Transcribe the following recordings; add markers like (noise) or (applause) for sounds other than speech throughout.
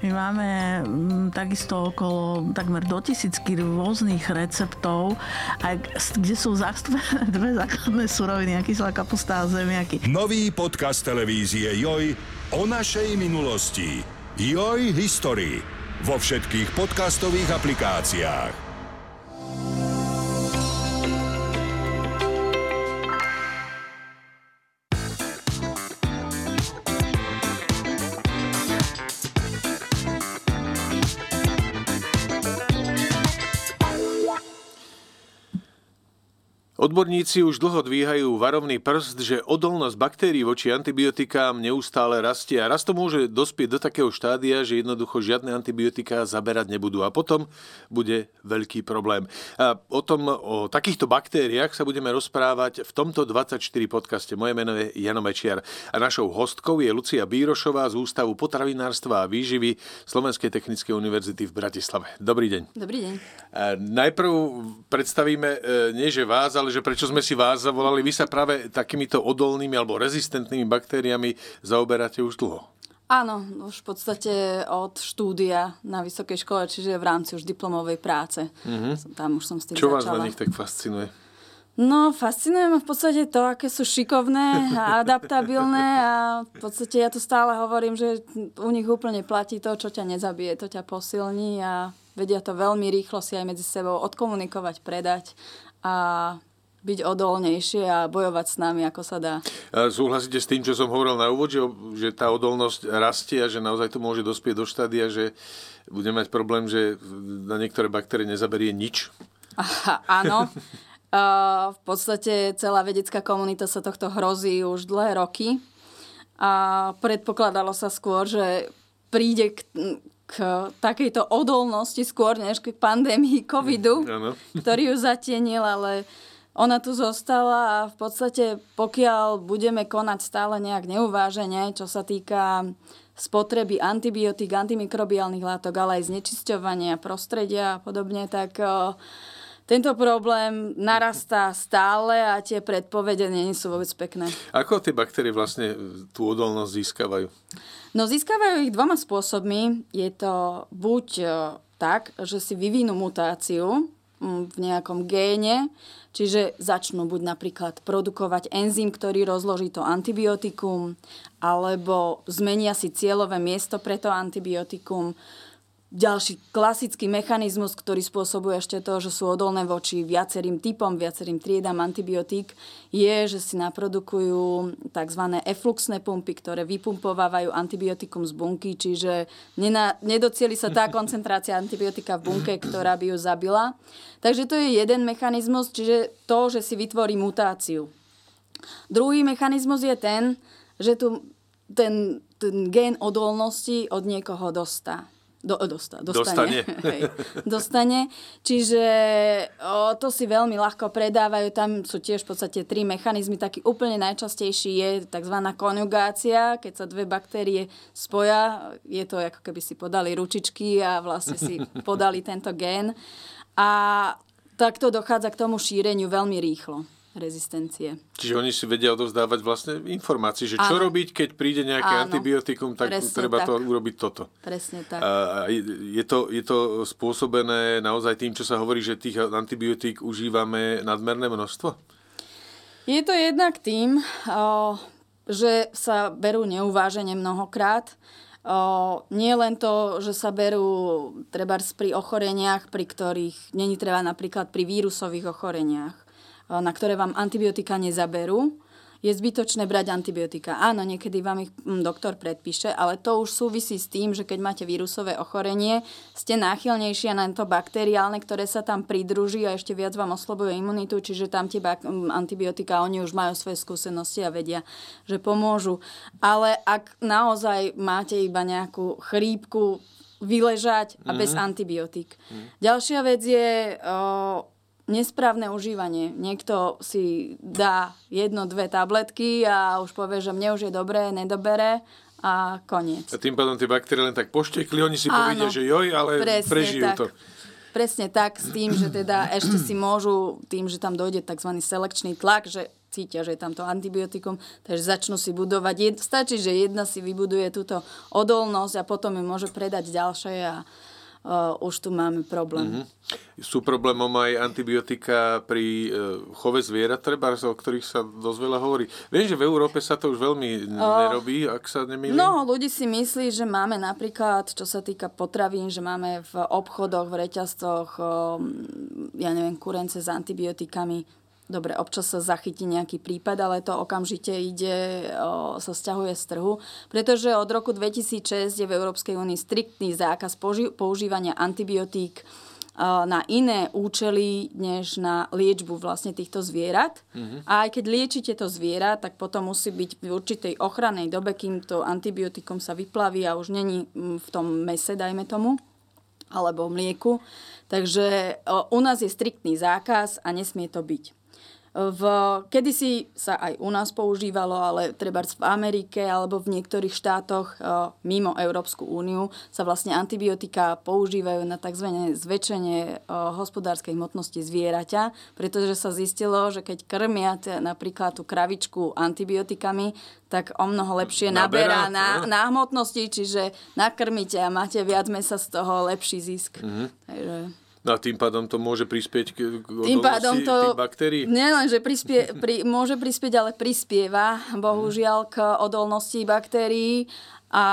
My máme m, takisto okolo takmer do tisícky rôznych receptov, aj, kde sú zastúpené (laughs) dve základné suroviny, kyselá kapusta a zemiaky. Nový podcast televízie Joj o našej minulosti. Joj History. Vo všetkých podcastových aplikáciách. Odborníci už dlho dvíhajú varovný prst, že odolnosť baktérií voči antibiotikám neustále rastie a raz to môže dospieť do takého štádia, že jednoducho žiadne antibiotika zaberať nebudú a potom bude veľký problém. A o tom, o takýchto baktériách sa budeme rozprávať v tomto 24 podcaste. Moje meno je Jano Mečiar a našou hostkou je Lucia Bírošová z Ústavu potravinárstva a výživy Slovenskej technickej univerzity v Bratislave. Dobrý deň. Dobrý deň. A najprv predstavíme e, nie že vás, ale že prečo sme si vás zavolali. Vy sa práve takýmito odolnými alebo rezistentnými baktériami zaoberáte už dlho. Áno, už v podstate od štúdia na vysokej škole, čiže v rámci už diplomovej práce. Mm-hmm. Tam už som s tým Čo začala. vás na nich tak fascinuje? No, fascinuje ma v podstate to, aké sú šikovné a (laughs) adaptabilné a v podstate ja to stále hovorím, že u nich úplne platí to, čo ťa nezabije, to ťa posilní a vedia to veľmi rýchlo si aj medzi sebou odkomunikovať, predať a byť odolnejšie a bojovať s nami, ako sa dá. Súhlasíte s tým, čo som hovoril na úvod, že, že tá odolnosť rastie a že naozaj to môže dospieť do štádia, že bude mať problém, že na niektoré baktérie nezaberie nič? Aha, áno. (laughs) Uh, v podstate celá vedecká komunita sa tohto hrozí už dlhé roky a predpokladalo sa skôr, že príde k, k takejto odolnosti skôr než k pandémii covidu, Áno. ktorý ju zatienil, ale ona tu zostala a v podstate pokiaľ budeme konať stále nejak neuvážene, čo sa týka spotreby antibiotík, antimikrobiálnych látok, ale aj znečisťovania prostredia a podobne, tak uh, tento problém narastá stále a tie predpovede nie sú vôbec pekné. Ako tie baktérie vlastne tú odolnosť získavajú? No získavajú ich dvoma spôsobmi. Je to buď e, tak, že si vyvinú mutáciu v nejakom géne, čiže začnú buď napríklad produkovať enzym, ktorý rozloží to antibiotikum, alebo zmenia si cieľové miesto pre to antibiotikum. Ďalší klasický mechanizmus, ktorý spôsobuje ešte to, že sú odolné voči viacerým typom, viacerým triedam antibiotík, je, že si naprodukujú tzv. efluxné pumpy, ktoré vypumpovávajú antibiotikum z bunky, čiže nena, nedocieli sa tá (laughs) koncentrácia antibiotika v bunke, ktorá by ju zabila. Takže to je jeden mechanizmus, čiže to, že si vytvorí mutáciu. Druhý mechanizmus je ten, že tu ten, ten gén odolnosti od niekoho dostá. Do, dosta, dostane. Dostane. (laughs) Hej, dostane. Čiže o, to si veľmi ľahko predávajú. Tam sú tiež v podstate tri mechanizmy. Taký úplne najčastejší je tzv. konjugácia, keď sa dve baktérie spoja. Je to ako keby si podali ručičky a vlastne si (laughs) podali tento gén. A takto dochádza k tomu šíreniu veľmi rýchlo rezistencie. Čiže oni si vedia odovzdávať vlastne informácie, že čo Áno. robiť, keď príde nejaké Áno. antibiotikum, tak Presne treba to tak. urobiť toto. Presne tak. A je- to, je to spôsobené naozaj tým, čo sa hovorí, že tých antibiotík užívame nadmerné množstvo? Je to jednak tým, že sa berú neuvážene mnohokrát. O, nie len to, že sa berú treba pri ochoreniach, pri ktorých není treba napríklad pri vírusových ochoreniach, na ktoré vám antibiotika nezaberú, je zbytočné brať antibiotika. Áno, niekedy vám ich mm, doktor predpíše, ale to už súvisí s tým, že keď máte vírusové ochorenie, ste náchylnejšie na to bakteriálne, ktoré sa tam pridruží a ešte viac vám oslobujú imunitu, čiže tam tie bak- mm, antibiotika, oni už majú svoje skúsenosti a vedia, že pomôžu. Ale ak naozaj máte iba nejakú chrípku, vyležať a bez antibiotík. Ďalšia vec je o, nesprávne užívanie. Niekto si dá jedno, dve tabletky a už povie, že mne už je dobré, nedobere a koniec. A tým pádom tie baktérie len tak poštekli, oni si Áno. povedia, že joj, ale Presne prežijú tak. to. Presne tak, s tým, že teda ešte si môžu, tým, že tam dojde tzv. selekčný tlak, že cítia, že je tam to antibiotikum, takže začnú si budovať. Jed, stačí, že jedna si vybuduje túto odolnosť a potom ju môže predať ďalšie a uh, už tu máme problém. Mm-hmm. Sú problémom aj antibiotika pri uh, chove zvierat, treba, o ktorých sa dosť veľa hovorí. Viem, že v Európe sa to už veľmi nerobí, ak sa nemýlim. Mnoho ľudí si myslí, že máme napríklad, čo sa týka potravín, že máme v obchodoch, v reťazcoch, ja neviem, kurence s antibiotikami. Dobre, občas sa zachytí nejaký prípad, ale to okamžite ide, o, sa stiahuje z trhu, pretože od roku 2006 je v Európskej únii striktný zákaz použi- používania antibiotík na iné účely, než na liečbu vlastne týchto zvierat. Mm-hmm. A aj keď liečite to zviera, tak potom musí byť v určitej ochrannej dobe, kým to antibiotikum sa vyplaví a už není v tom mese, dajme tomu, alebo mlieku. Takže u nás je striktný zákaz a nesmie to byť. V, kedysi sa aj u nás používalo, ale treba v Amerike alebo v niektorých štátoch e, mimo Európsku úniu sa vlastne antibiotika používajú na tzv. zväčšenie e, hospodárskej hmotnosti zvieraťa, pretože sa zistilo, že keď krmia napríklad tú kravičku antibiotikami, tak o mnoho lepšie naberá, na, na hmotnosti, čiže nakrmíte a máte viac mesa z toho lepší zisk. Mm-hmm. Takže... No a tým pádom to môže prispieť k, tým pádom to baktérií? Nielen, že prispie, (laughs) pri, môže prispieť, ale prispieva bohužiaľ k odolnosti baktérií a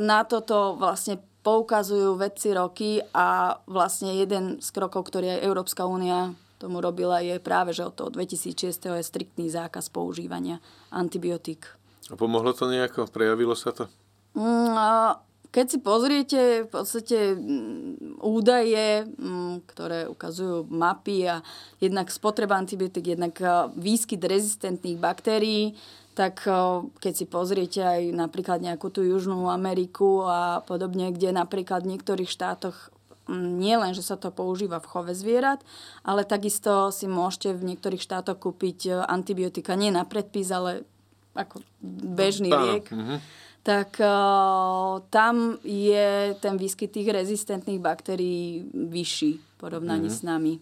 na toto vlastne poukazujú vedci roky a vlastne jeden z krokov, ktorý aj Európska únia tomu robila, je práve, že od toho 2006. je striktný zákaz používania antibiotík. A pomohlo to nejako? Prejavilo sa to? Mm, keď si pozriete v podstate mm, údaje, mm, ktoré ukazujú mapy a jednak spotreba antibiotik, jednak výskyt rezistentných baktérií, tak keď si pozriete aj napríklad nejakú tú Južnú Ameriku a podobne, kde napríklad v niektorých štátoch mm, nie len, že sa to používa v chove zvierat, ale takisto si môžete v niektorých štátoch kúpiť antibiotika nie na predpis, ale ako bežný liek. Mm-hmm tak uh, tam je ten výskyt tých rezistentných baktérií vyšší v porovnaní mm-hmm. s nami.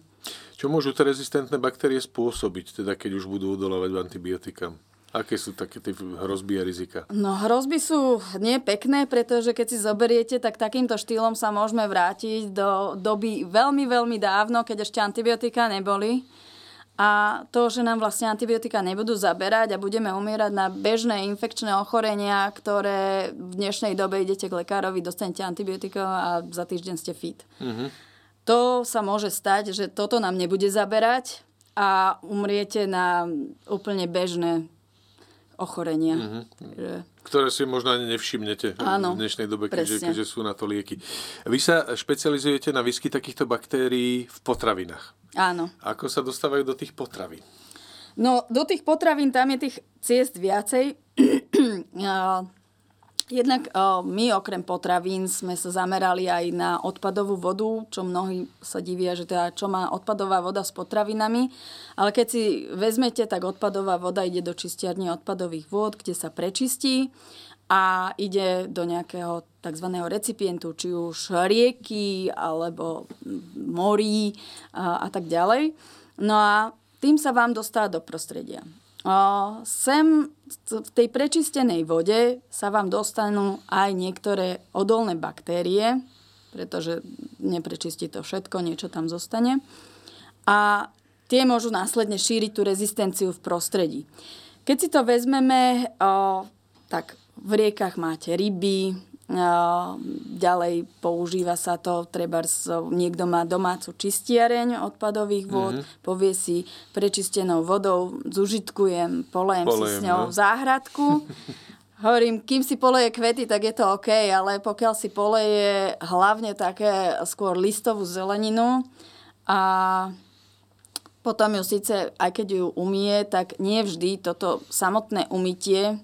Čo môžu tie rezistentné baktérie spôsobiť, teda keď už budú odolávať antibiotikám? Aké sú také tie hrozby a rizika? No hrozby sú nie pekné, pretože keď si zoberiete, tak takýmto štýlom sa môžeme vrátiť do doby veľmi, veľmi dávno, keď ešte antibiotika neboli a to, že nám vlastne antibiotika nebudú zaberať a budeme umierať na bežné infekčné ochorenia, ktoré v dnešnej dobe idete k lekárovi, dostanete antibiotika a za týždeň ste fit. Mm-hmm. To sa môže stať, že toto nám nebude zaberať a umriete na úplne bežné ochorenia. Mm-hmm. Takže... Ktoré si možno ani nevšimnete Áno, v dnešnej dobe, keďže, keďže sú na to lieky. Vy sa špecializujete na výskyt takýchto baktérií v potravinách. Áno. Ako sa dostávajú do tých potravín? No, do tých potravín tam je tých ciest viacej. (clears throat) Jednak my okrem potravín sme sa zamerali aj na odpadovú vodu, čo mnohí sa divia, že teda čo má odpadová voda s potravinami. Ale keď si vezmete, tak odpadová voda ide do čistiarne odpadových vôd, kde sa prečistí a ide do nejakého tzv. recipientu, či už rieky alebo morí a, a tak ďalej. No a tým sa vám dostáva do prostredia. Sem v tej prečistenej vode sa vám dostanú aj niektoré odolné baktérie, pretože neprečistí to všetko, niečo tam zostane. A tie môžu následne šíriť tú rezistenciu v prostredí. Keď si to vezmeme, tak v riekach máte ryby, ďalej používa sa to, treba niekto má domácu čistiareň odpadových vod, mm-hmm. povie si prečistenou vodou, zužitkujem, polejem, polejem si s ňou no. záhradku. (laughs) Hovorím, kým si poleje kvety, tak je to OK, ale pokiaľ si poleje hlavne také skôr listovú zeleninu a potom ju síce, aj keď ju umie, tak nie vždy toto samotné umytie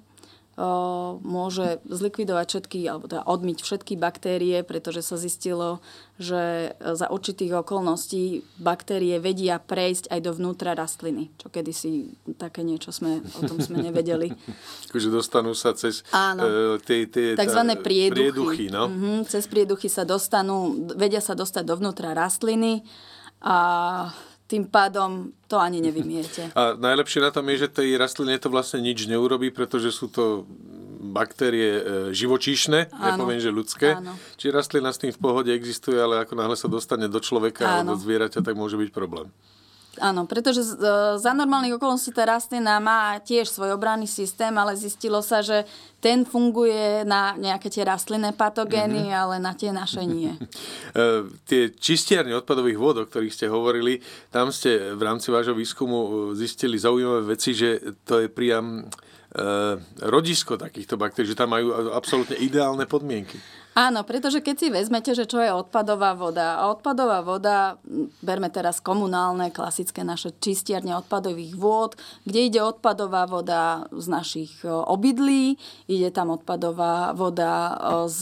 môže zlikvidovať všetky, alebo teda odmyť všetky baktérie, pretože sa zistilo, že za určitých okolností baktérie vedia prejsť aj dovnútra rastliny. Čo kedysi také niečo sme, o tom sme (laughs) nevedeli. Takže dostanú sa cez Áno. Uh, tie, tie, Takzvané prieduchy. prieduchy no? mm-hmm, cez prieduchy sa dostanú, vedia sa dostať dovnútra rastliny a tým pádom to ani nevymiete. A najlepšie na tom je, že tej rastline to vlastne nič neurobí, pretože sú to baktérie e, živočíšne, nepoviem, že ľudské. Áno. Čiže rastlina s tým v pohode existuje, ale ako náhle sa dostane do človeka Áno. alebo do zvieraťa, tak môže byť problém. Áno, pretože e, za normálnych okolností tá rastlina má tiež svoj obranný systém, ale zistilo sa, že ten funguje na nejaké tie rastlinné patogény, ale na tie naše nie. (laughs) E, tie čistiarne odpadových vôd, o ktorých ste hovorili, tam ste v rámci vášho výskumu e, zistili zaujímavé veci, že to je priam rodisko takýchto baktérií, že tam majú absolútne ideálne podmienky. Áno, pretože keď si vezmete, že čo je odpadová voda. A odpadová voda, berme teraz komunálne, klasické naše čistiarne odpadových vôd, kde ide odpadová voda z našich e, obydlí, ide tam odpadová voda e, z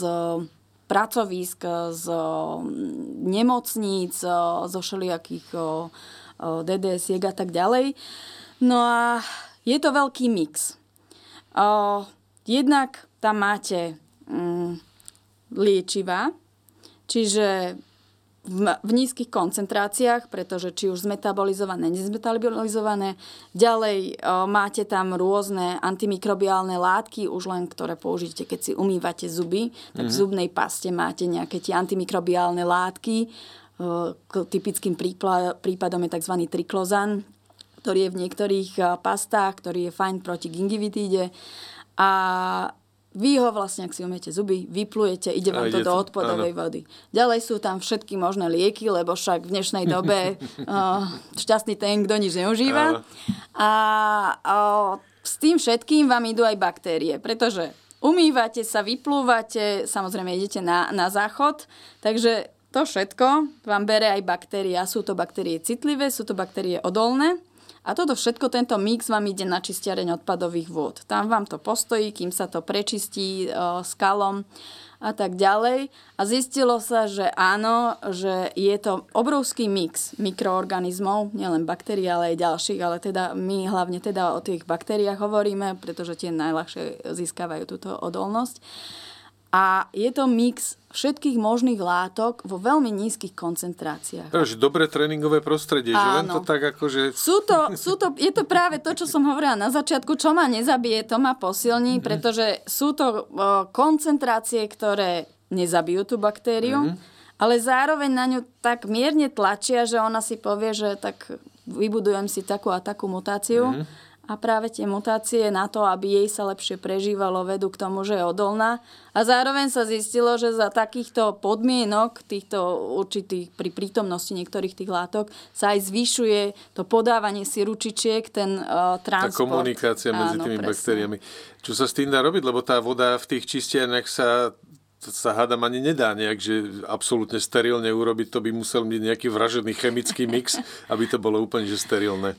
pracovísk, z mm, nemocníc, e, zo všelijakých DDS-iek a tak ďalej. No a je to veľký mix. Jednak tam máte liečiva, čiže v, v nízkych koncentráciách, pretože či už zmetabolizované, nezmetabolizované. Ďalej o, máte tam rôzne antimikrobiálne látky, už len ktoré použijete, keď si umývate zuby, tak v zubnej paste máte nejaké tie antimikrobiálne látky. O, typickým prípla- prípadom je tzv. triklozan, ktorý je v niektorých pastách, ktorý je fajn proti gingivitíde. A vy ho vlastne, ak si umiete zuby, vyplujete, ide vám to do odpadovej vody. Ďalej sú tam všetky možné lieky, lebo však v dnešnej dobe (laughs) uh, šťastný ten, kto nič neužíva. Áno. A uh, s tým všetkým vám idú aj baktérie, pretože umývate sa, vyplúvate, samozrejme idete na, na záchod, takže to všetko vám bere aj baktérie. A sú to baktérie citlivé, sú to baktérie odolné. A toto všetko, tento mix vám ide na čistiareň odpadových vôd. Tam vám to postojí, kým sa to prečistí e, skalom a tak ďalej. A zistilo sa, že áno, že je to obrovský mix mikroorganizmov, nielen baktérií, ale aj ďalších, ale teda my hlavne teda o tých baktériách hovoríme, pretože tie najľahšie získavajú túto odolnosť. A je to mix všetkých možných látok vo veľmi nízkych koncentráciách. Takže dobré tréningové prostredie, že len Áno. to tak akože... Sú to, sú to, je to práve to, čo som hovorila na začiatku, čo ma nezabije, to ma posilní, Mhm. pretože sú to o, koncentrácie, ktoré nezabijú tú baktériu, Mhm. ale zároveň na ňu tak mierne tlačia, že ona si povie, že tak vybudujem si takú a takú mutáciu. Mhm. A práve tie mutácie na to, aby jej sa lepšie prežívalo, vedú k tomu, že je odolná. A zároveň sa zistilo, že za takýchto podmienok, týchto určitých, pri prítomnosti niektorých tých látok, sa aj zvyšuje to podávanie si ručičiek, ten uh, Tá transport. komunikácia medzi Áno, tými presne. baktériami. Čo sa s tým dá robiť? Lebo tá voda v tých čistiarniach sa sa hádam ani nedá nejak, že absolútne sterilne urobiť, to by musel byť nejaký vražedný chemický mix, aby to bolo úplne že sterilné.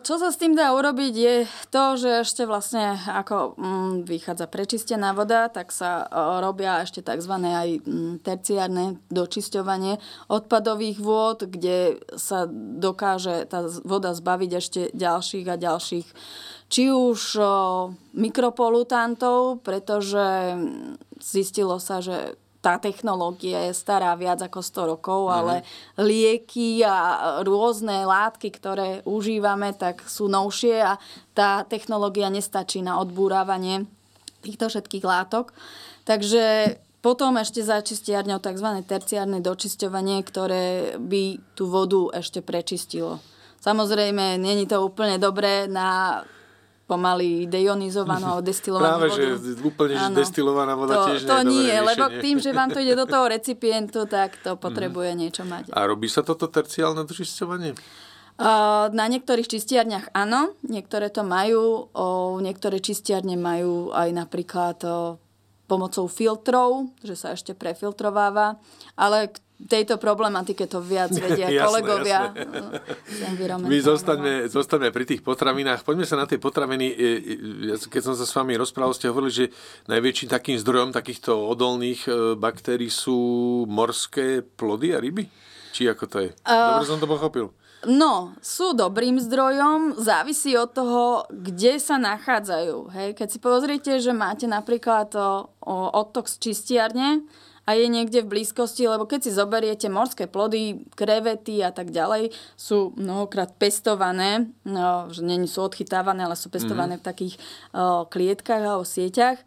Čo sa s tým dá urobiť je to, že ešte vlastne ako mm, vychádza prečistená voda, tak sa robia ešte tzv. aj mm, terciárne dočisťovanie odpadových vôd, kde sa dokáže tá voda zbaviť ešte ďalších a ďalších či už mikropolutantov, pretože mm, zistilo sa, že tá technológia je stará viac ako 100 rokov, ale lieky a rôzne látky, ktoré užívame, tak sú novšie a tá technológia nestačí na odbúravanie týchto všetkých látok. Takže potom ešte za čistiarňou tzv. terciárne dočisťovanie, ktoré by tú vodu ešte prečistilo. Samozrejme, není to úplne dobré na pomaly deionizovanú alebo destilovanú Práve, vodu. že úplne Áno. destilovaná voda to, tiež nie to je nie, lebo riešenie. Mhm. tým, že vám to ide do toho (laughs) recipientu, tak to potrebuje niečo mať. A robí sa toto terciálne dočisťovanie? Na niektorých čistiarniach áno, niektoré to majú, niektoré čistiarne majú aj napríklad pomocou filtrov, že sa ešte prefiltrováva, ale tejto problematike to viac (laughs) vedia Jasné, kolegovia. jasné. environmentálneho. My zostaňme, zostaňme pri tých potravinách. Poďme sa na tie potraviny. E, e, Keď som sa s vami rozprával, ste hovorili, že najväčším takým zdrojom takýchto odolných e, baktérií sú morské plody a ryby? Či ako to je? Dobre som to pochopil. No, sú dobrým zdrojom, závisí od toho, kde sa nachádzajú. Hej, keď si pozriete, že máte napríklad o, o odtok z čistiarne a je niekde v blízkosti, lebo keď si zoberiete morské plody, krevety a tak ďalej, sú mnohokrát pestované, no, že nie sú odchytávané, ale sú pestované mm. v takých o, klietkách alebo sieťach.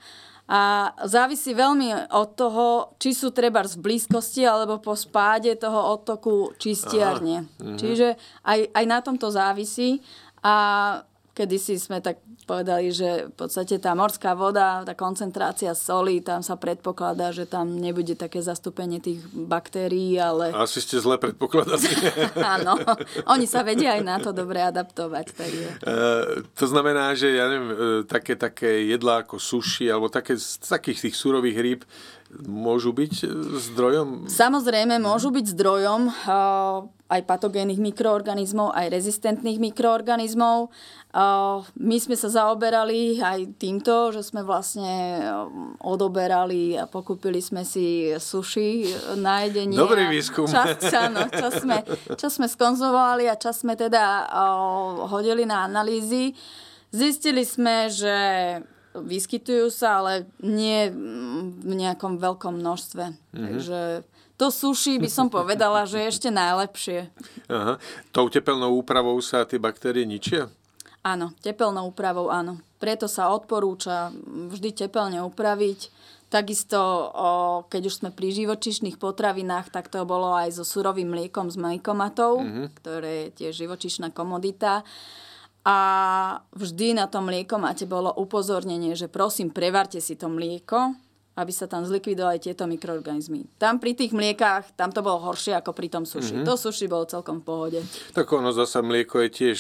A závisí veľmi od toho, či sú treba v blízkosti alebo po spáde toho odtoku čistiarne. Mhm. Čiže aj, aj na tomto závisí. A kedysi sme tak povedali, že v podstate tá morská voda, tá koncentrácia soli, tam sa predpokladá, že tam nebude také zastúpenie tých baktérií, ale... Asi ste zle predpokladali. (laughs) Áno, oni sa vedia aj na to dobre adaptovať. Takže... E, to znamená, že ja neviem, e, také, také jedlá ako suši, alebo také, z takých tých surových rýb, môžu byť e, zdrojom? Samozrejme, môžu byť zdrojom aj patogénnych mikroorganizmov, aj rezistentných mikroorganizmov. My sme sa zaoberali aj týmto, že sme vlastne odoberali a pokúpili sme si suši na jedenie. Dobrý výskum. Čas, áno, čas, sme, čas sme skonzumovali a čas sme teda hodili na analýzy. Zistili sme, že vyskytujú sa, ale nie v nejakom veľkom množstve. Mm-hmm. Takže to suši by som povedala, že je ešte najlepšie. Aha. Tou tepelnou úpravou sa tie baktérie ničia? Áno, tepelnou úpravou áno. Preto sa odporúča vždy tepelne upraviť. Takisto, keď už sme pri živočišných potravinách, tak to bolo aj so surovým mliekom z mliekomatov, mm-hmm. ktoré je tiež živočišná komodita. A vždy na tom mliekomate bolo upozornenie, že prosím, prevarte si to mlieko, aby sa tam zlikvidovali tieto mikroorganizmy. Tam pri tých mliekách, tam to bolo horšie ako pri tom suši. Mm-hmm. To suši bolo celkom v pohode. Tak ono zasa mlieko je tiež,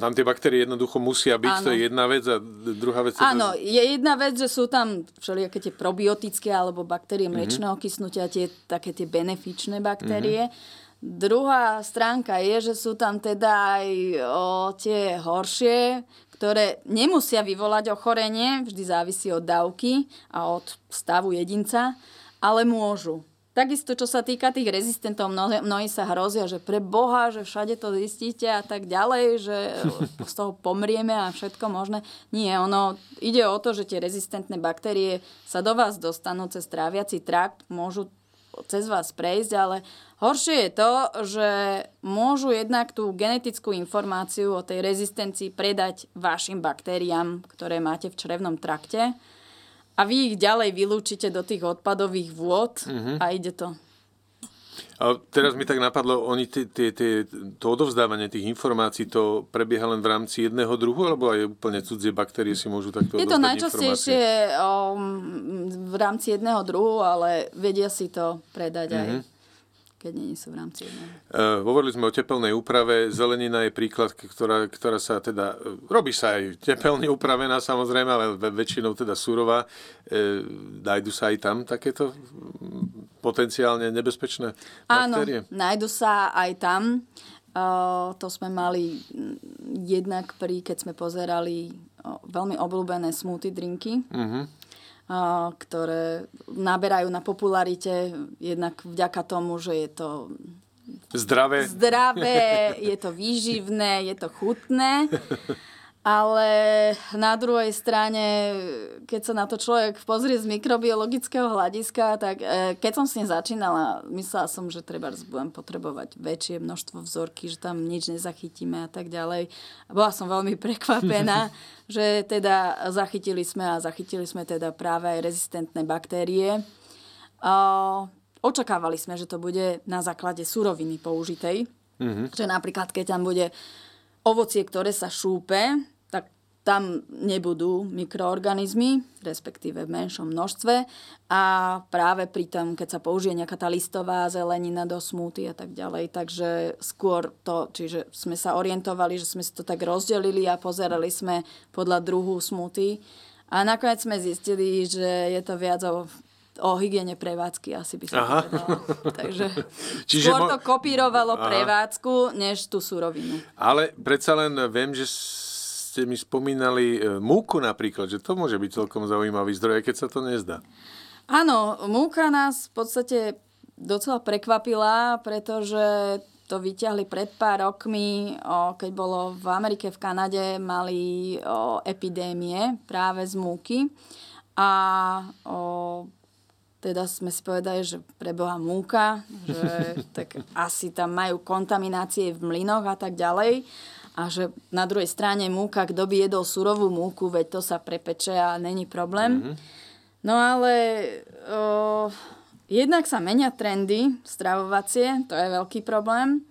tam tie baktérie jednoducho musia byť, ano. to je jedna vec a druhá vec... Áno, je jedna vec, že sú tam všelijaké tie probiotické alebo baktérie mhm. mliečného mm-hmm. kysnutia, tie, také tie benefičné baktérie. Mm-hmm. Druhá stránka je, že sú tam teda aj o, tie horšie, ktoré nemusia vyvolať ochorenie, vždy závisí od dávky a od stavu jedinca, ale môžu. Takisto, čo sa týka tých rezistentov, mnohí, sa hrozia, že pre Boha, že všade to zistíte a tak ďalej, že (laughs) z toho pomrieme a všetko možné. Nie, ono ide o to, že tie rezistentné baktérie sa do vás dostanú cez tráviaci trakt, môžu cez vás prejsť, ale horšie je to, že môžu jednak tú genetickú informáciu o tej rezistencii predať vašim baktériám, ktoré máte v črevnom trakte a vy ich ďalej vylúčite do tých odpadových vôd mm-hmm. a ide to. A teraz mi tak napadlo, oni t- t- t- to odovzdávanie tých informácií, to prebieha len v rámci jedného druhu, alebo aj úplne cudzie baktérie si môžu takto Je to najčastejšie um, v rámci jedného druhu, ale vedia si to predať mm-hmm. aj mhm keď nie sú v rámci jedného. Uh, hovorili sme o tepelnej úprave. Zelenina je príklad, ktorá, ktorá sa teda... Robí sa aj tepelne upravená samozrejme, ale väčšinou teda surová. Uh, nájdu sa aj tam takéto potenciálne nebezpečné baktérie? Áno, nájdu sa aj tam. Uh, to sme mali jednak pri, keď sme pozerali uh, veľmi obľúbené smoothie drinky. Uh-huh ktoré naberajú na popularite jednak vďaka tomu, že je to Zdravé. Zdravé, je to výživné, je to chutné. (laughs) Ale na druhej strane, keď sa na to človek pozrie z mikrobiologického hľadiska, tak e, keď som s ním začínala, myslela som, že treba budem potrebovať väčšie množstvo vzorky, že tam nič nezachytíme a tak ďalej. A bola som veľmi prekvapená, (laughs) že teda zachytili sme a zachytili sme teda práve aj rezistentné baktérie. Očakávali sme, že to bude na základe suroviny použitej. Mm-hmm. Že napríklad, keď tam bude ovocie, ktoré sa šúpe, tam nebudú mikroorganizmy, respektíve v menšom množstve a práve pri tom, keď sa použije nejaká tá listová zelenina do smúty a tak ďalej, takže skôr to, čiže sme sa orientovali, že sme si to tak rozdelili a pozerali sme podľa druhu smúty a nakoniec sme zistili, že je to viac o o hygiene prevádzky asi by som Aha. povedala. (laughs) Takže Čiže skôr mo... to kopírovalo Aha. prevádzku, než tú surovinu. Ale predsa len viem, že ste mi spomínali e, múku napríklad, že to môže byť celkom zaujímavý zdroj, keď sa to nezdá. Áno, múka nás v podstate docela prekvapila, pretože to vyťahli pred pár rokmi, keď bolo v Amerike, v Kanade, mali epidémie práve z múky. A o, teda sme si povedali, že preboha múka, že (laughs) tak asi tam majú kontaminácie v mlynoch a tak ďalej. A že na druhej strane múka, kto by jedol surovú múku, veď to sa prepeče a není problém. Mm-hmm. No ale o, jednak sa menia trendy stravovacie, to je veľký problém.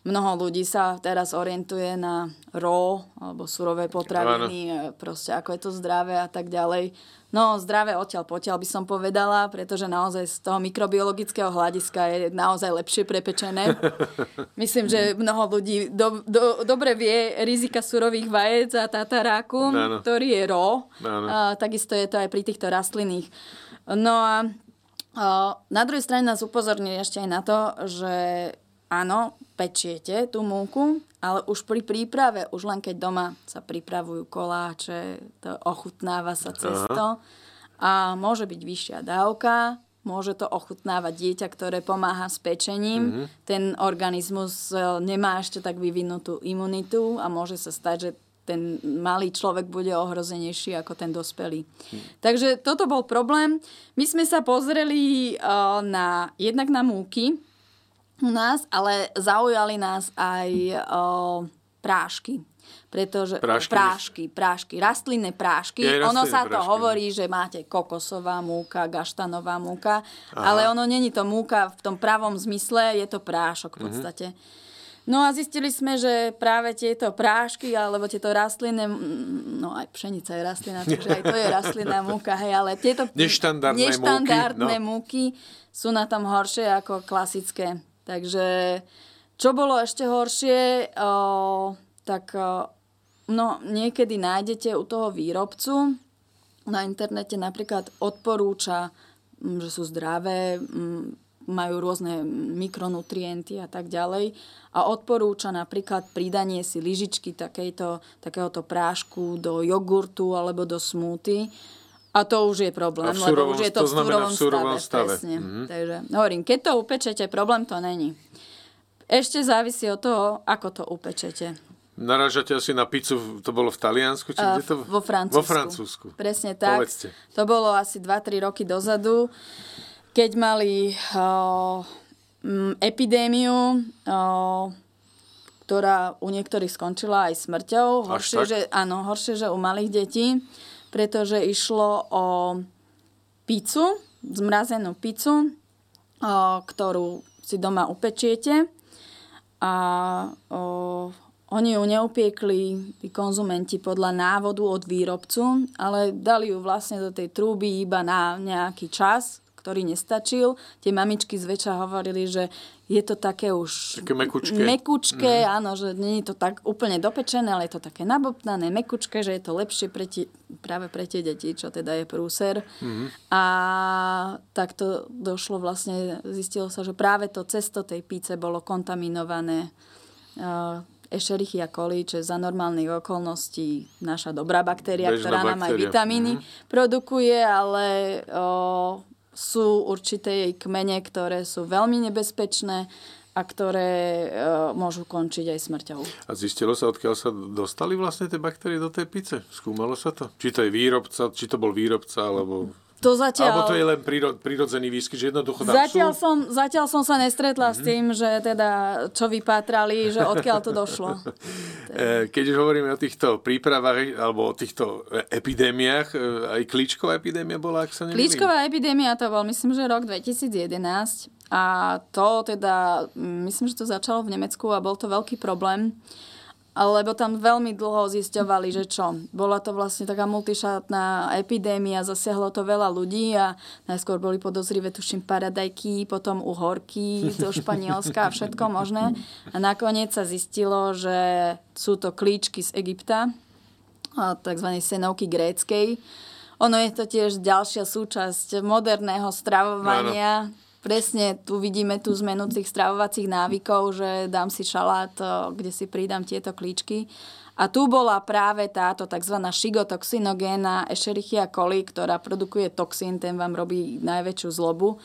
Mnoho ľudí sa teraz orientuje na raw alebo surové potraviny, Áno. E, proste ako je to zdravé a tak ďalej. No, zdravé odtiaľ potiaľ by som povedala, pretože naozaj z toho mikrobiologického hľadiska je naozaj lepšie prepečené. (laughs) Myslím, že mnoho ľudí do, do, dobre vie rizika surových vajec a tataráku, ktorý je raw. A, takisto je to aj pri týchto rastlinných. No a, na druhej strane nás upozornili ešte aj na to, že áno, pečiete tú múku, ale už pri príprave, už len keď doma sa pripravujú koláče, to ochutnáva sa cesto a môže byť vyššia dávka, môže to ochutnávať dieťa, ktoré pomáha s pečením. Mm-hmm. Ten organizmus e, nemá ešte tak vyvinutú imunitu a môže sa stať, že ten malý človek bude ohrozenejší ako ten dospelý. Hm. Takže toto bol problém. My sme sa pozreli uh, na, jednak na múky, nás, ale zaujali nás aj o, prášky. Pretože prášky, prášky, prášky rastlinné prášky. Ja, ono sa prášky. to hovorí, že máte kokosová múka, gaštanová múka, Aha. ale ono není to múka v tom pravom zmysle, je to prášok v mhm. podstate. Mm-hmm. No a zistili sme, že práve tieto prášky alebo tieto rastlinné, no aj pšenica je rastlina, takže aj to je (laughs) rastlinná múka, hej, ale tieto neštandardné, neštandardné múky, no. múky sú na tom horšie ako klasické. Takže čo bolo ešte horšie, o, tak o, no, niekedy nájdete u toho výrobcu na internete napríklad odporúča, že sú zdravé, majú rôzne mikronutrienty a tak ďalej a odporúča napríklad pridanie si lyžičky takejto, takéhoto prášku do jogurtu alebo do smúty. A to už je problém, lebo už je to, to v surovom, v surovom stave. stave. Mm-hmm. Takže hovorím, keď to upečete, problém to není. Ešte závisí od toho, ako to upečete. Narážate asi na pizzu, to bolo v Taliansku? Či uh, kde to... Vo Francúzsku. Vo Francúzsku. Presne tak. Povedzte. To bolo asi 2-3 roky dozadu, keď mali uh, epidémiu, uh, ktorá u niektorých skončila aj smrťou. Horšie, že, áno, horšie, že u malých detí pretože išlo o pizzu, zmrazenú pizzu, ktorú si doma upečiete. A oni ju neupiekli, tí konzumenti, podľa návodu od výrobcu, ale dali ju vlastne do tej trúby iba na nejaký čas, ktorý nestačil. Tie mamičky zväčša hovorili, že je to také už... Také mekučké. Mekučké, mm. áno, že nie je to tak úplne dopečené, ale je to také nabobtnané, mekučké, že je to lepšie pre tie, práve pre tie deti, čo teda je prúser. Mm. A tak to došlo vlastne, zistilo sa, že práve to cesto tej píce bolo kontaminované uh, Escherichia coli, čo je za normálnych okolností naša dobrá baktéria, Bežná ktorá baktéria. nám aj vitamíny mm. produkuje, ale o, sú určité jej kmene, ktoré sú veľmi nebezpečné a ktoré e, môžu končiť aj smrťou. A zistilo sa, odkiaľ sa dostali vlastne tie baktérie do tej pice? Skúmalo sa to? Či to je výrobca, či to bol výrobca, alebo... To zatiaľ... Alebo to je len prírodzený výskyt, že jednoducho tam zatiaľ sú? Som, zatiaľ som sa nestretla mm-hmm. s tým, že teda čo vypátrali, že odkiaľ to došlo. (laughs) E, keď už hovoríme o týchto prípravách alebo o týchto epidémiách, e, aj klíčková epidémia bola, ak sa nemýlim? Klíčková epidémia to bol, myslím, že rok 2011 a to teda, myslím, že to začalo v Nemecku a bol to veľký problém lebo tam veľmi dlho zisťovali, že čo. Bola to vlastne taká multišátna epidémia, zasiahlo to veľa ľudí a najskôr boli podozrivé, tuším, paradajky, potom uhorky zo (laughs) Španielska a všetko možné. A nakoniec sa zistilo, že sú to klíčky z Egypta, tzv. senovky gréckej. Ono je to tiež ďalšia súčasť moderného stravovania. Áno presne tu vidíme tú zmenu tých stravovacích návykov, že dám si šalát, kde si pridám tieto klíčky. A tu bola práve táto tzv. šigotoxinogéna Escherichia coli, ktorá produkuje toxín, ten vám robí najväčšiu zlobu.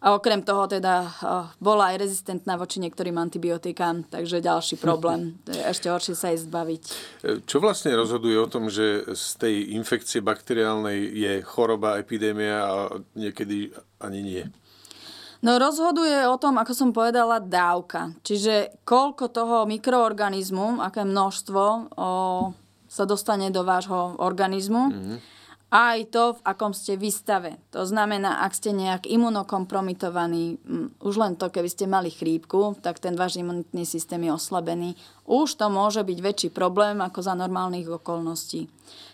A okrem toho teda bola aj rezistentná voči niektorým antibiotikám, takže ďalší problém. (laughs) Ešte horšie sa jej zbaviť. Čo vlastne rozhoduje o tom, že z tej infekcie bakteriálnej je choroba, epidémia a niekedy ani nie? No rozhoduje o tom, ako som povedala, dávka. Čiže koľko toho mikroorganizmu, aké množstvo o, sa dostane do vášho organizmu. Mm-hmm aj to, v akom ste vystave. To znamená, ak ste nejak imunokompromitovaní, už len to, keby ste mali chrípku, tak ten váš imunitný systém je oslabený. Už to môže byť väčší problém ako za normálnych okolností.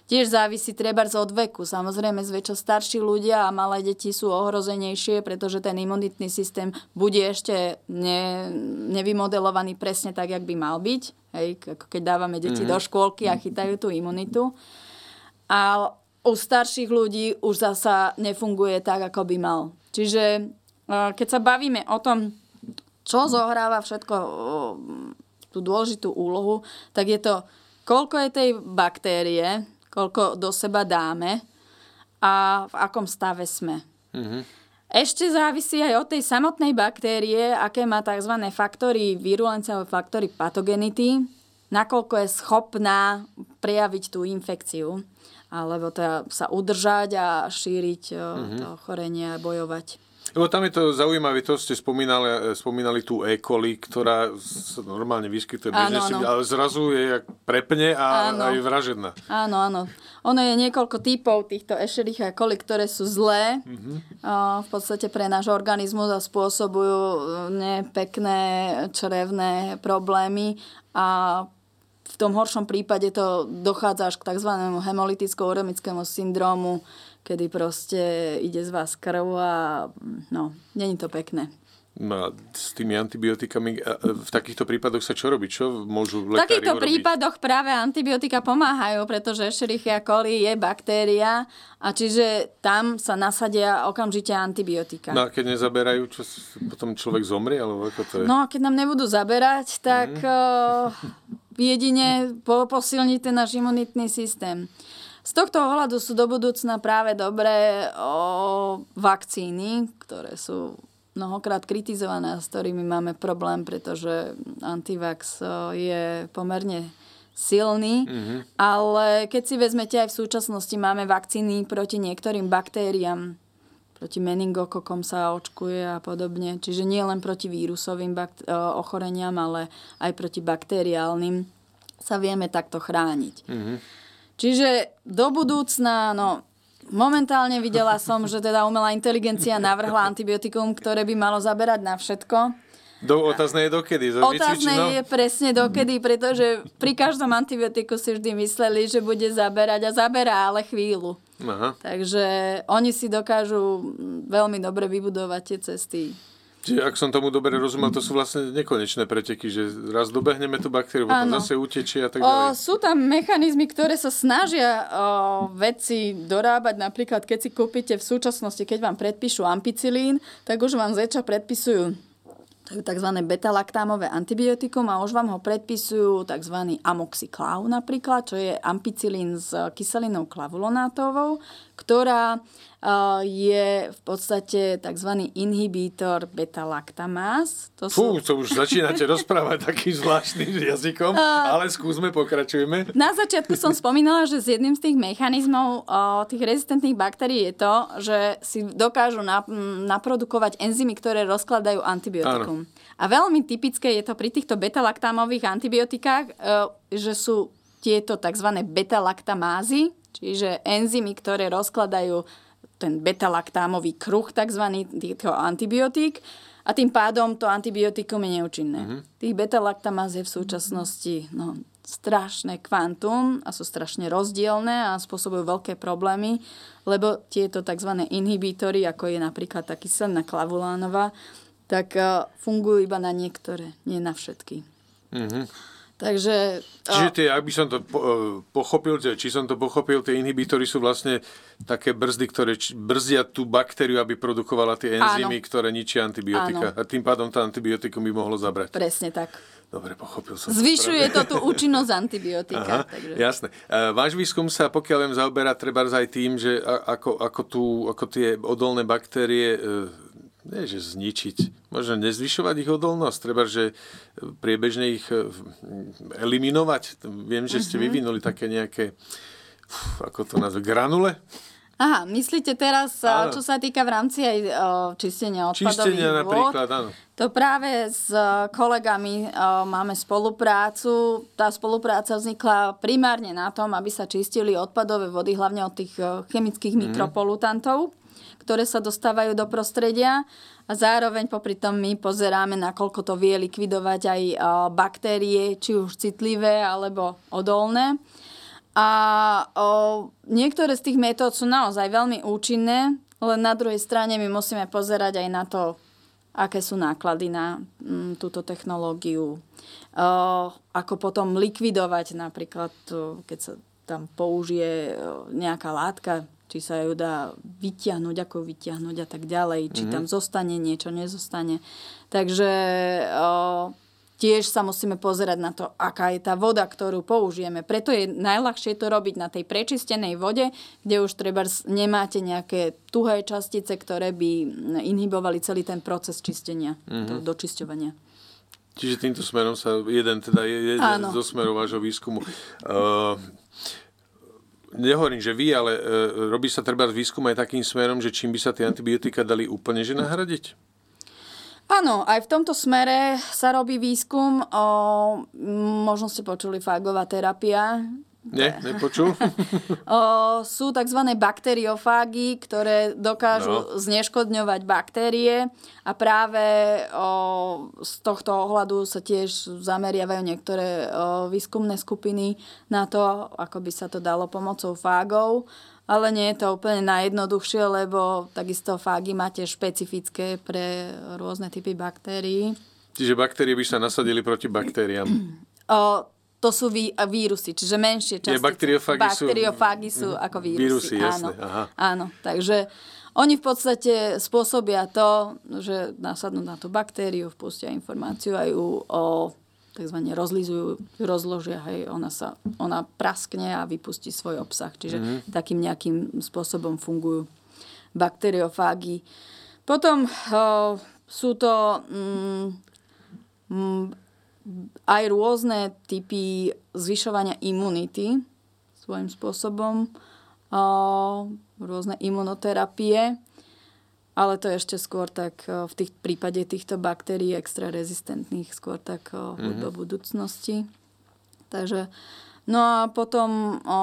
Tiež závisí treba od veku. Samozrejme, zväčša starší ľudia a malé deti sú ohrozenejšie, pretože ten imunitný systém bude ešte ne, nevymodelovaný presne tak, jak by mal byť. Hej, ako keď dávame deti mm-hmm. do škôlky a chytajú tú imunitu. A u starších ľudí už zasa nefunguje tak, ako by mal. Čiže e, keď sa bavíme o tom, čo zohráva všetko tú dôležitú úlohu, tak je to, koľko je tej baktérie, koľko do seba dáme a v akom stave sme. Mm-hmm. Ešte závisí aj od tej samotnej baktérie, aké má tzv. faktory virulencie alebo faktory patogenity, nakoľko je schopná prejaviť tú infekciu alebo teda sa udržať a šíriť mm-hmm. to ochorenie a bojovať. Lebo tam je to zaujímavé, to ste spomínali, spomínali tú E. coli, ktorá sa normálne vyskytuje bežne, ale zrazu je jak prepne a áno. je vražedná. Áno, áno. Ono je niekoľko typov týchto Escherichia coli, ktoré sú zlé mm-hmm. v podstate pre náš organizmus a spôsobujú e, nepekné črevné problémy a v tom horšom prípade to dochádza až k tzv. hemolyticko-uremickému syndromu, kedy proste ide z vás krv a no, není to pekné. No a s tými antibiotikami v takýchto prípadoch sa čo robí? Čo môžu lekári V takýchto urobiť? prípadoch práve antibiotika pomáhajú, pretože Escherichia coli je baktéria a čiže tam sa nasadia okamžite antibiotika. No a keď nezaberajú, čo potom človek zomrie? Alebo ako to je? No a keď nám nebudú zaberať, tak mm jedine po, posilniť ten náš imunitný systém. Z tohto ohľadu sú do budúcna práve dobré o, vakcíny, ktoré sú mnohokrát kritizované a s ktorými máme problém, pretože antivax je pomerne silný, mm-hmm. ale keď si vezmete aj v súčasnosti máme vakcíny proti niektorým baktériám, proti meningokokom sa očkuje a podobne. Čiže nie len proti vírusovým bakt- ochoreniam, ale aj proti bakteriálnym sa vieme takto chrániť. Mm-hmm. Čiže do budúcna, no momentálne videla som, že teda umelá inteligencia navrhla antibiotikum, ktoré by malo zaberať na všetko. Do, otázne je dokedy? Otázne no? je presne dokedy, pretože pri každom antibiotiku si vždy mysleli, že bude zaberať a zaberá, ale chvíľu. Aha. Takže oni si dokážu veľmi dobre vybudovať tie cesty. Čiže ak som tomu dobre rozumel, to sú vlastne nekonečné preteky, že raz dobehneme tú baktériu, potom zase utečie a tak ďalej. O, sú tam mechanizmy, ktoré sa snažia o, veci dorábať. Napríklad, keď si kúpite v súčasnosti, keď vám predpíšu ampicilín, tak už vám zväčša predpisujú tzv. beta-laktámové antibiotikum a už vám ho predpisujú tzv. amoxiclav napríklad, čo je ampicilín s kyselinou klavulonátovou, ktorá je v podstate tzv. inhibítor beta-laktamás. To Fú, sú... to už začínate (laughs) rozprávať takým zvláštnym jazykom, ale skúsme, pokračujeme. Na začiatku som spomínala, že z jedným z tých mechanizmov tých rezistentných baktérií je to, že si dokážu naprodukovať enzymy, ktoré rozkladajú antibiotikum. Áno. A veľmi typické je to pri týchto beta-laktámových antibiotikách, e, že sú tieto tzv. beta-laktamázy, čiže enzymy, ktoré rozkladajú ten beta-laktámový kruh tzv. týchto antibiotík a tým pádom to antibiotikum je neúčinné. Mm-hmm. Tých beta-laktamáz je v súčasnosti no, strašné kvantum a sú strašne rozdielne a spôsobujú veľké problémy, lebo tieto tzv. inhibítory, ako je napríklad tá kyselina klavulánova, tak uh, fungujú iba na niektoré, nie na všetky. Mm-hmm. Takže... Čiže tie, ak by som to e, pochopil, či som to pochopil, tie inhibitory sú vlastne také brzdy, ktoré brzdia tú baktériu, aby produkovala tie enzymy, Áno. ktoré ničia antibiotika. Áno. A tým pádom to antibiotikum by mohlo zabrať. Presne tak. Dobre, pochopil som. Zvyšuje to tú účinnosť antibiotika. Aha, takže. Jasné. E, váš výskum sa pokiaľ viem zaoberá treba aj tým, že ako, ako, tú, ako tie odolné baktérie e, nie že zničiť, možno nezvyšovať ich odolnosť, treba, že priebežne ich eh, eliminovať. Viem, že ste mhm. vyvinuli také nejaké, ako to nazve, granule? Aha, myslíte teraz, áno. čo sa týka v rámci aj čistenia odpadových Čistenia vôd? napríklad, áno. To práve s kolegami máme spoluprácu. Tá spolupráca vznikla primárne na tom, aby sa čistili odpadové vody, hlavne od tých chemických mm. mikropolutantov, ktoré sa dostávajú do prostredia. A zároveň popri tom my pozeráme, nakoľko to vie likvidovať aj o, baktérie, či už citlivé alebo odolné. A o, niektoré z tých metód sú naozaj veľmi účinné, len na druhej strane my musíme pozerať aj na to, aké sú náklady na m, mm, túto technológiu. O, ako potom likvidovať napríklad, keď sa tam použije nejaká látka, či sa ju dá vyťahnuť, ako vyťahnuť a tak ďalej, či mm-hmm. tam zostane niečo, nezostane. Takže o, tiež sa musíme pozerať na to, aká je tá voda, ktorú použijeme. Preto je najľahšie to robiť na tej prečistenej vode, kde už treba nemáte nejaké tuhé častice, ktoré by inhibovali celý ten proces čistenia, mm-hmm. dočisťovania. Čiže týmto smerom sa jeden, teda jeden Áno. zo smerov vášho výskumu. Uh, nehovorím, že vy, ale uh, robí sa treba výskum aj takým smerom, že čím by sa tie antibiotika dali úplne že nahradiť? Áno, aj v tomto smere sa robí výskum. O, možno ste počuli fagová terapia. Nie, nepočul. (laughs) o, sú tzv. bakteriofágy, ktoré dokážu no. zneškodňovať baktérie a práve o, z tohto ohľadu sa tiež zameriavajú niektoré o, výskumné skupiny na to, ako by sa to dalo pomocou fágov ale nie je to úplne najjednoduchšie, lebo takisto fágy máte špecifické pre rôzne typy baktérií. Čiže baktérie by sa nasadili proti baktériám? O, to sú ví, vírusy, čiže menšie častice. bakteriofágy, bakteriofágy sú, sú mhm. ako vírusy. Vírusy, jasné. Áno, Aha. áno, takže oni v podstate spôsobia to, že nasadnú na tú baktériu, vpustia informáciu aj o tzv. rozlizujú, rozložia, hej, ona, sa, ona praskne a vypustí svoj obsah. Čiže mm-hmm. takým nejakým spôsobom fungujú bakteriofágy. Potom o, sú to mm, mm, aj rôzne typy zvyšovania imunity svojím spôsobom, rôzne imunoterapie ale to ešte skôr tak v tých prípade týchto baktérií extra rezistentných, skôr tak mm-hmm. do budúcnosti. Takže, no a potom o,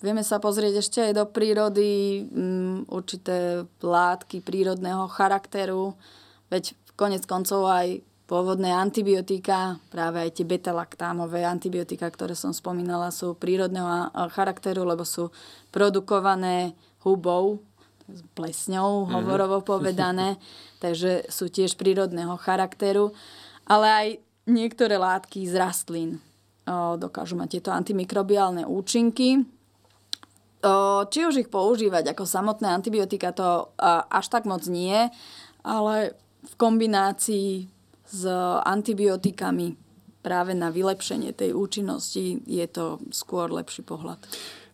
vieme sa pozrieť ešte aj do prírody, m, určité látky prírodného charakteru, veď konec koncov aj pôvodné antibiotika, práve aj tie betalaktámové antibiotika, ktoré som spomínala, sú prírodného charakteru, lebo sú produkované hubou plesňou, mm-hmm. hovorovo (laughs) povedané, takže sú tiež prírodného charakteru, ale aj niektoré látky z rastlín o, dokážu mať tieto antimikrobiálne účinky. O, či už ich používať ako samotné antibiotika, to a, až tak moc nie, ale v kombinácii s antibiotikami práve na vylepšenie tej účinnosti je to skôr lepší pohľad.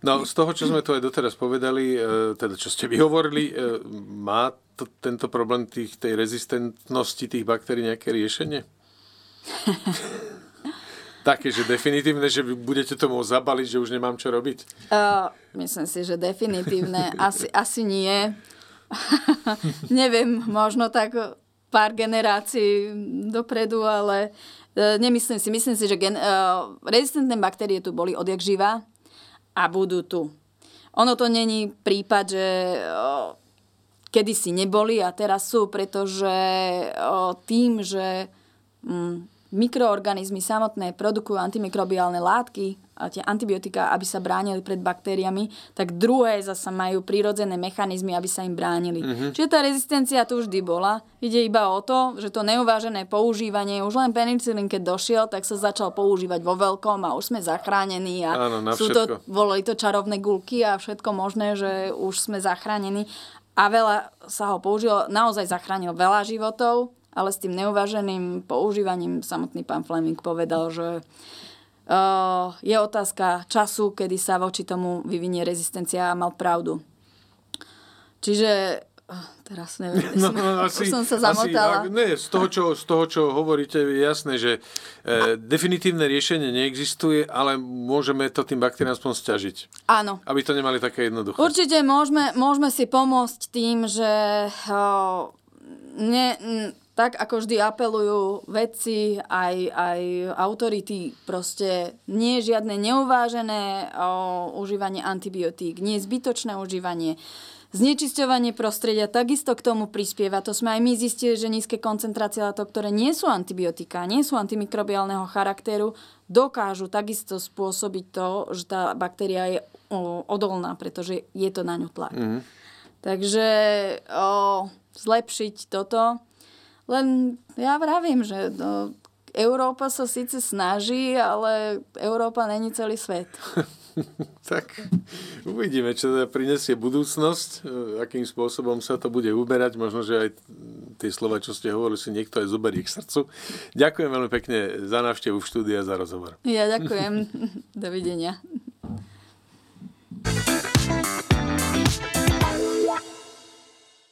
No z toho, čo sme tu aj doteraz povedali, e, teda čo ste vyhovorili, e, má to, tento problém tých, tej rezistentnosti tých baktérií nejaké riešenie? (laughs) Také, že definitívne, že vy budete to môcť zabaliť, že už nemám čo robiť? Uh, myslím si, že definitívne. Asi, asi nie. (laughs) Neviem, možno tak pár generácií dopredu, ale uh, nemyslím si. Myslím si, že gen, uh, rezistentné baktérie tu boli odjak živa a budú tu. Ono to není prípad, že kedysi neboli a teraz sú, pretože tým, že mm, mikroorganizmy samotné produkujú antimikrobiálne látky, tie antibiotika, aby sa bránili pred baktériami, tak druhé zasa majú prírodzené mechanizmy, aby sa im bránili. Mm-hmm. Čiže tá rezistencia tu vždy bola. Ide iba o to, že to neuvážené používanie, už len penicilín, keď došiel, tak sa začal používať vo veľkom a už sme zachránení a Áno, sú to, volali to čarovné gulky a všetko možné, že už sme zachránení. A veľa sa ho použilo, naozaj zachránil veľa životov, ale s tým neuváženým používaním samotný pán Fleming povedal, že je otázka času, kedy sa voči tomu vyvinie rezistencia a mal pravdu. Čiže Oh, teraz neviem, (laughs) no, no, asi, som sa zamotala. Asi, ne, z toho, čo, z toho, čo hovoríte, je jasné, že e, definitívne riešenie neexistuje, ale môžeme to tým baktériám aspoň stiažiť. Áno. Aby to nemali také jednoduché. Určite môžeme, môžeme si pomôcť tým, že o, ne, tak ako vždy apelujú vedci, aj, aj autority, proste nie je žiadne neuvážené o, užívanie antibiotík, nie zbytočné užívanie Znečisťovanie prostredia takisto k tomu prispieva. To sme aj my zistili, že nízke koncentrácie látok, ktoré nie sú antibiotika, nie sú antimikrobiálneho charakteru, dokážu takisto spôsobiť to, že tá baktéria je odolná, pretože je to na ňu tlak. Mm. Takže o, zlepšiť toto. Len ja vravím, že no, Európa sa síce snaží, ale Európa není celý svet. (laughs) tak uvidíme, čo teda prinesie budúcnosť, e, akým spôsobom sa to bude uberať. Možno, že aj tie slova, čo ste hovorili, si niekto aj zoberie k srdcu. Ďakujem veľmi pekne za návštevu v štúdiu a za rozhovor. Ja ďakujem. (laughs) Dovidenia.